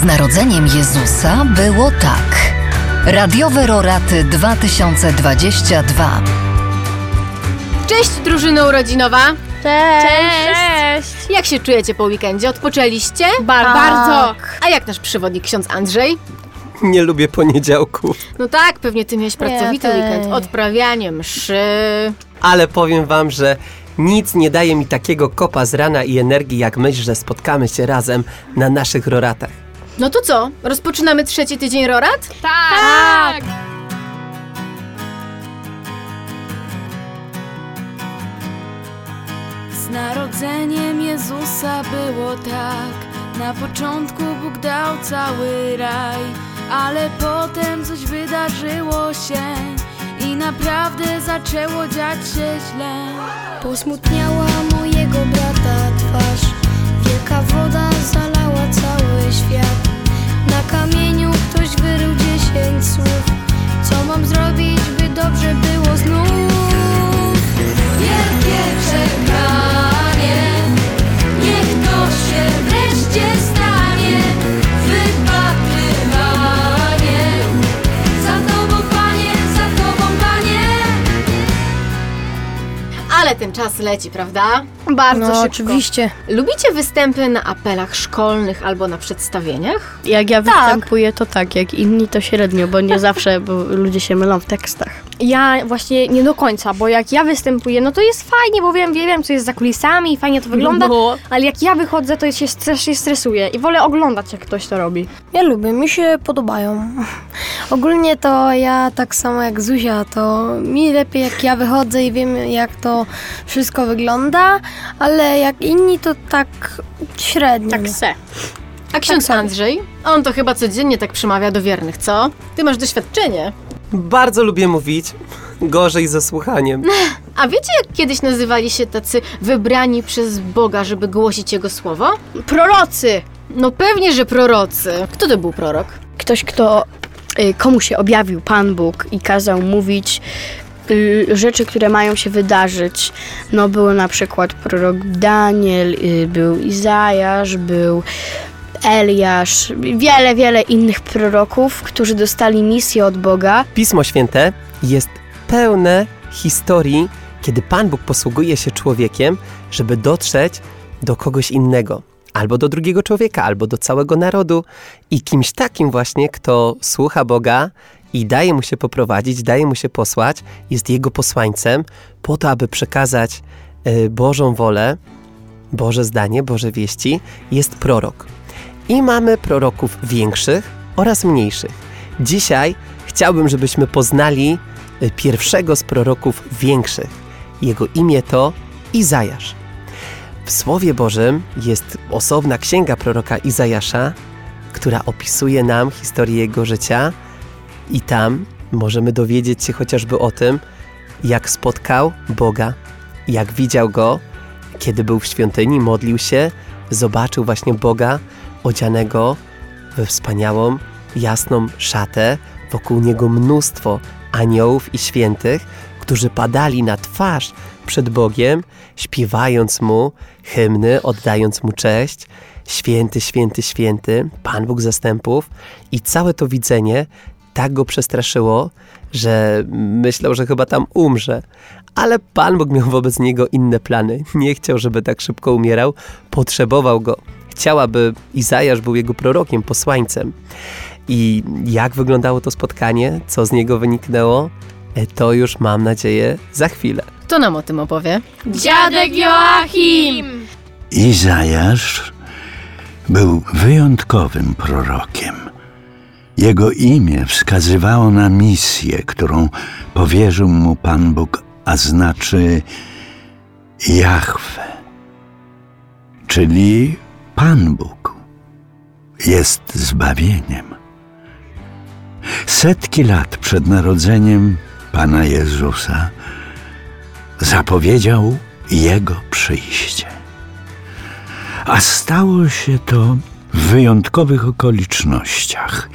Z narodzeniem Jezusa było tak. Radiowe Roraty 2022. Cześć drużyno urodzinowa! Cześć! Cześć! Jak się czujecie po weekendzie? Odpoczęliście? Bardzo! Bardzo! A jak nasz przewodnik ksiądz Andrzej? Nie lubię poniedziałków, No tak, pewnie ty miałeś pracowity weekend. Odprawianie mszy. ale powiem wam, że nic nie daje mi takiego kopa z rana i energii, jak myśl, że spotkamy się razem na naszych roratach. No to co? Rozpoczynamy trzeci tydzień rorat? Tak! Z narodzeniem Jezusa było tak. Na początku Bóg dał cały raj, ale potem coś wydarzyło się i naprawdę zaczęło dziać się źle. Posmutniała Ten czas leci, prawda? Bardzo No, szybko. oczywiście. Lubicie występy na apelach szkolnych albo na przedstawieniach? Jak ja Tak. występuję, to tak, jak inni to średnio, bo nie zawsze, bo ludzie się mylą w tekstach. Ja właśnie nie do końca, bo jak ja występuję, no to jest fajnie, bo wiem, wiem co jest za kulisami i fajnie to wygląda, No. ale jak ja wychodzę, to się strasznie stresuję i wolę oglądać, jak ktoś to robi. Ja lubię, mi się podobają. Ogólnie to ja tak samo jak Zuzia, to mi lepiej jak ja wychodzę i wiem jak to wszystko wygląda, ale jak inni to tak średnio. Tak se. A ksiądz sobie. Andrzej? On to chyba codziennie tak przemawia do wiernych, co? Ty masz doświadczenie. Bardzo lubię mówić, gorzej ze słuchaniem. A wiecie, jak kiedyś nazywali się tacy wybrani przez Boga, żeby głosić Jego słowo? Prorocy! No pewnie, że prorocy. Kto to był prorok? Ktoś, kto y, komu się objawił Pan Bóg i kazał mówić rzeczy, które mają się wydarzyć. No był na przykład prorok Daniel, y, był Izajasz, był Eliasz, wiele, wiele innych proroków, którzy dostali misję od Boga. Pismo Święte jest pełne historii, kiedy Pan Bóg posługuje się człowiekiem, żeby dotrzeć do kogoś innego. Albo do drugiego człowieka, albo do całego narodu. I kimś takim właśnie, kto słucha Boga i daje mu się poprowadzić, daje mu się posłać, jest jego posłańcem, po to, aby przekazać e, Bożą wolę, Boże zdanie, Boże wieści, jest prorok. I mamy proroków większych oraz mniejszych. Dzisiaj chciałbym, żebyśmy poznali y, pierwszego z proroków większych. Jego imię to Izajasz. W Słowie Bożym jest osobna księga proroka Izajasza, która opisuje nam historię jego życia i tam możemy dowiedzieć się chociażby o tym, jak spotkał Boga, jak widział Go, kiedy był w świątyni, modlił się, zobaczył właśnie Boga odzianego we wspaniałą, jasną szatę, wokół niego mnóstwo aniołów i świętych, którzy padali na twarz przed Bogiem, śpiewając Mu hymny, oddając Mu cześć. Święty, święty, święty, Pan Bóg zastępów. I całe to widzenie tak go przestraszyło, że myślał, że chyba tam umrze. Ale Pan Bóg miał wobec niego inne plany. Nie chciał, żeby tak szybko umierał, potrzebował go. Chciał, aby Izajasz był jego prorokiem, posłańcem. I jak wyglądało to spotkanie, co z niego wyniknęło, e, to już mam nadzieję za chwilę. Kto nam o tym opowie? Dziadek Joachim! Izajasz był wyjątkowym prorokiem. Jego imię wskazywało na misję, którą powierzył mu Pan Bóg, a znaczy Jahwe, czyli Pan Bóg jest zbawieniem. Setki lat przed narodzeniem Pana Jezusa zapowiedział Jego przyjście. A stało się to w wyjątkowych okolicznościach.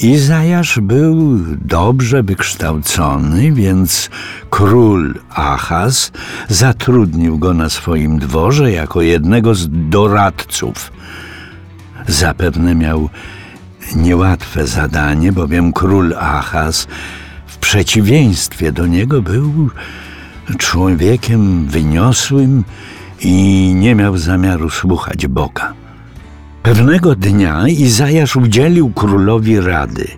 Izajasz był dobrze wykształcony, więc król Achaz zatrudnił go na swoim dworze jako jednego z doradców. Zapewne miał niełatwe zadanie, bowiem król Achaz w przeciwieństwie do niego był człowiekiem wyniosłym i nie miał zamiaru słuchać Boga. Pewnego dnia Izajasz udzielił królowi rady.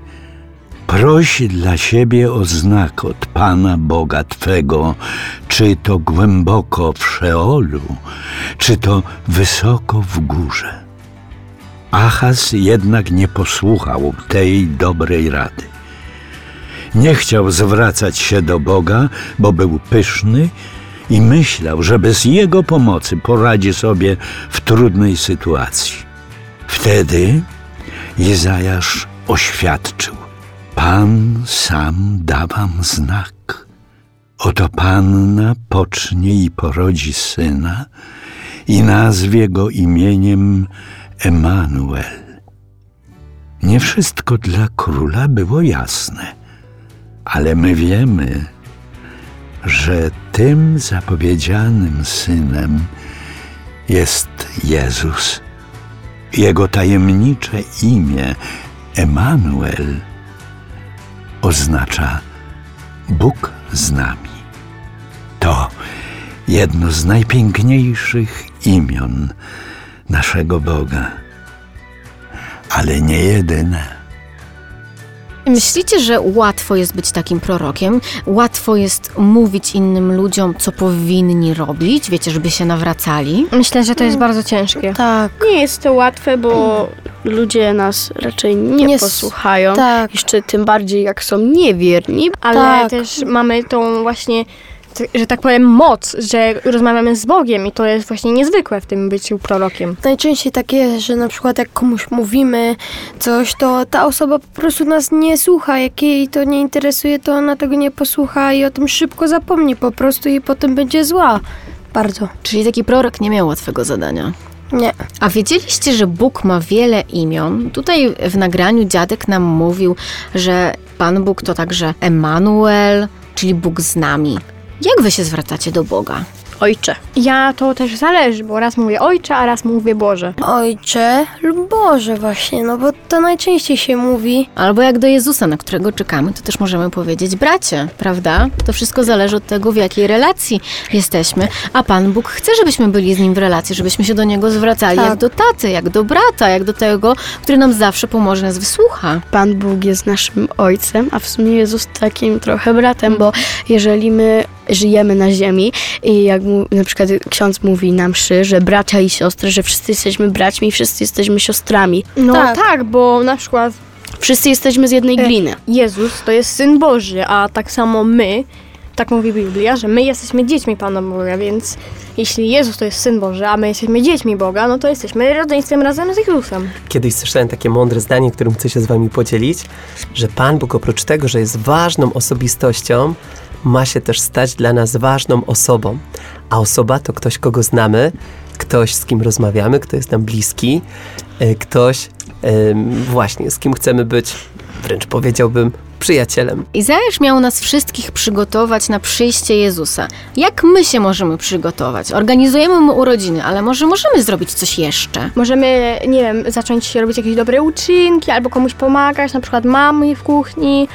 Proś dla siebie o znak od Pana Boga Twego, czy to głęboko w Szeolu, czy to wysoko w górze. Achaz jednak nie posłuchał tej dobrej rady. Nie chciał zwracać się do Boga, bo był pyszny i myślał, że bez jego pomocy poradzi sobie w trudnej sytuacji. Wtedy Izajasz oświadczył: Pan sam da wam znak. Oto panna pocznie i porodzi syna i nazwie go imieniem Emanuel. Nie wszystko dla króla było jasne, ale my wiemy, że tym zapowiedzianym synem jest Jezus. Jego tajemnicze imię Emanuel oznacza Bóg z nami. To jedno z najpiękniejszych imion naszego Boga, ale nie jedyne. Myślicie, że łatwo jest być takim prorokiem? Łatwo jest mówić innym ludziom, co powinni robić, wiecie, żeby się nawracali? Myślę, że to jest bardzo ciężkie. Tak, Nie jest to łatwe, bo ludzie nas raczej nie, Nie posłuchają. tak. Jeszcze tym bardziej, jak są niewierni. Ale Tak. też mamy tą właśnie, że tak powiem, moc, że rozmawiamy z Bogiem i to jest właśnie niezwykłe w tym byciu prorokiem. Najczęściej tak jest, że na przykład jak komuś mówimy coś, to ta osoba po prostu nas nie słucha. Jak jej to nie interesuje, to ona tego nie posłucha i o tym szybko zapomni po prostu i potem będzie zła. Bardzo. Czyli taki prorok nie miał łatwego zadania. Nie. A wiedzieliście, że Bóg ma wiele imion? Tutaj w nagraniu dziadek nam mówił, że Pan Bóg to także Emanuel, czyli Bóg z nami. Jak wy się zwracacie do Boga? Ojcze. Ja to też zależy, bo raz mówię Ojcze, a raz mówię Boże. Ojcze lub Boże właśnie, no bo to najczęściej się mówi. Albo jak do Jezusa, na którego czekamy, to też możemy powiedzieć bracie, prawda? To wszystko zależy od tego, w jakiej relacji jesteśmy. A Pan Bóg chce, żebyśmy byli z Nim w relacji, żebyśmy się do Niego zwracali Tak. jak do taty, jak do brata, jak do tego, który nam zawsze pomoże, nas wysłucha. Pan Bóg jest naszym ojcem, a w sumie Jezus takim trochę bratem, bo jeżeli my żyjemy na ziemi i jak mu, na przykład ksiądz mówi nam mszy, że bracia i siostry, że wszyscy jesteśmy braćmi i wszyscy jesteśmy siostrami. No Tak. tak, bo na przykład Wszyscy jesteśmy z jednej E, gliny. Jezus to jest Syn Boży, a tak samo my, tak mówi Biblia, że my jesteśmy dziećmi Pana Boga, więc jeśli Jezus to jest Syn Boży, a my jesteśmy dziećmi Boga, no to jesteśmy rodzeństwem razem z Jezusem. Kiedyś słyszałem takie mądre zdanie, którym chcę się z wami podzielić, że Pan Bóg oprócz tego, że jest ważną osobistością, ma się też stać dla nas ważną osobą. A osoba to ktoś, kogo znamy, ktoś, z kim rozmawiamy, kto jest nam bliski, e, ktoś właśnie, z kim chcemy być, wręcz powiedziałbym, przyjacielem. Izajasz miał nas wszystkich przygotować na przyjście Jezusa. Jak my się możemy przygotować? Organizujemy mu urodziny, ale może możemy zrobić coś jeszcze? Możemy, nie wiem, zacząć robić jakieś dobre uczynki, albo komuś pomagać, na przykład mamie w kuchni,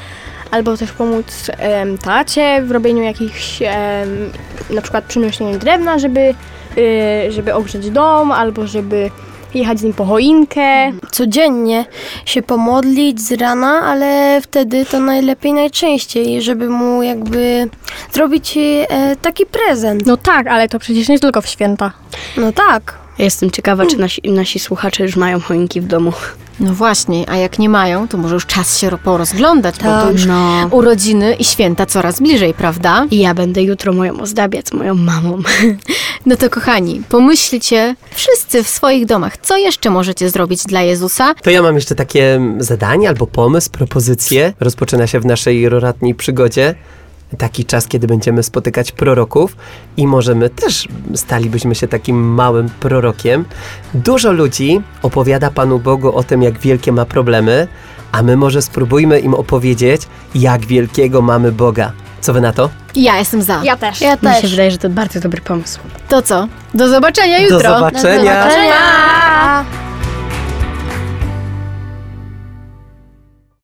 albo też pomóc em, tacie w robieniu jakichś, em, na przykład przynoszeniu drewna, żeby, y, żeby ogrzeć dom, albo żeby jechać z nim po choinkę. Codziennie się pomodlić z rana, ale wtedy to najlepiej najczęściej, żeby mu jakby zrobić e, taki prezent. No tak, ale to przecież nie tylko w święta. No tak. Ja jestem ciekawa, czy nasi, nasi słuchacze już mają choinki w domu. No właśnie, a jak nie mają, to może już czas się ro- porozglądać, bo to Tak. już No. urodziny i święta coraz bliżej, prawda? I ja będę jutro moją ozdabiać, moją mamą. No to kochani, pomyślcie wszyscy w swoich domach, co jeszcze możecie zrobić dla Jezusa? To ja mam jeszcze takie zadanie albo pomysł, propozycję. Rozpoczyna się w naszej roratniej przygodzie. Taki czas, kiedy będziemy spotykać proroków i możemy też stalibyśmy się takim małym prorokiem. Dużo ludzi opowiada Panu Bogu o tym, jak wielkie ma problemy, a my może spróbujmy im opowiedzieć, jak wielkiego mamy Boga. Co wy na to? Ja jestem za. Ja też. Ja Mi się też. wydaje, że to bardzo dobry pomysł. To co? Do zobaczenia jutro. Do zobaczenia! zobaczenia.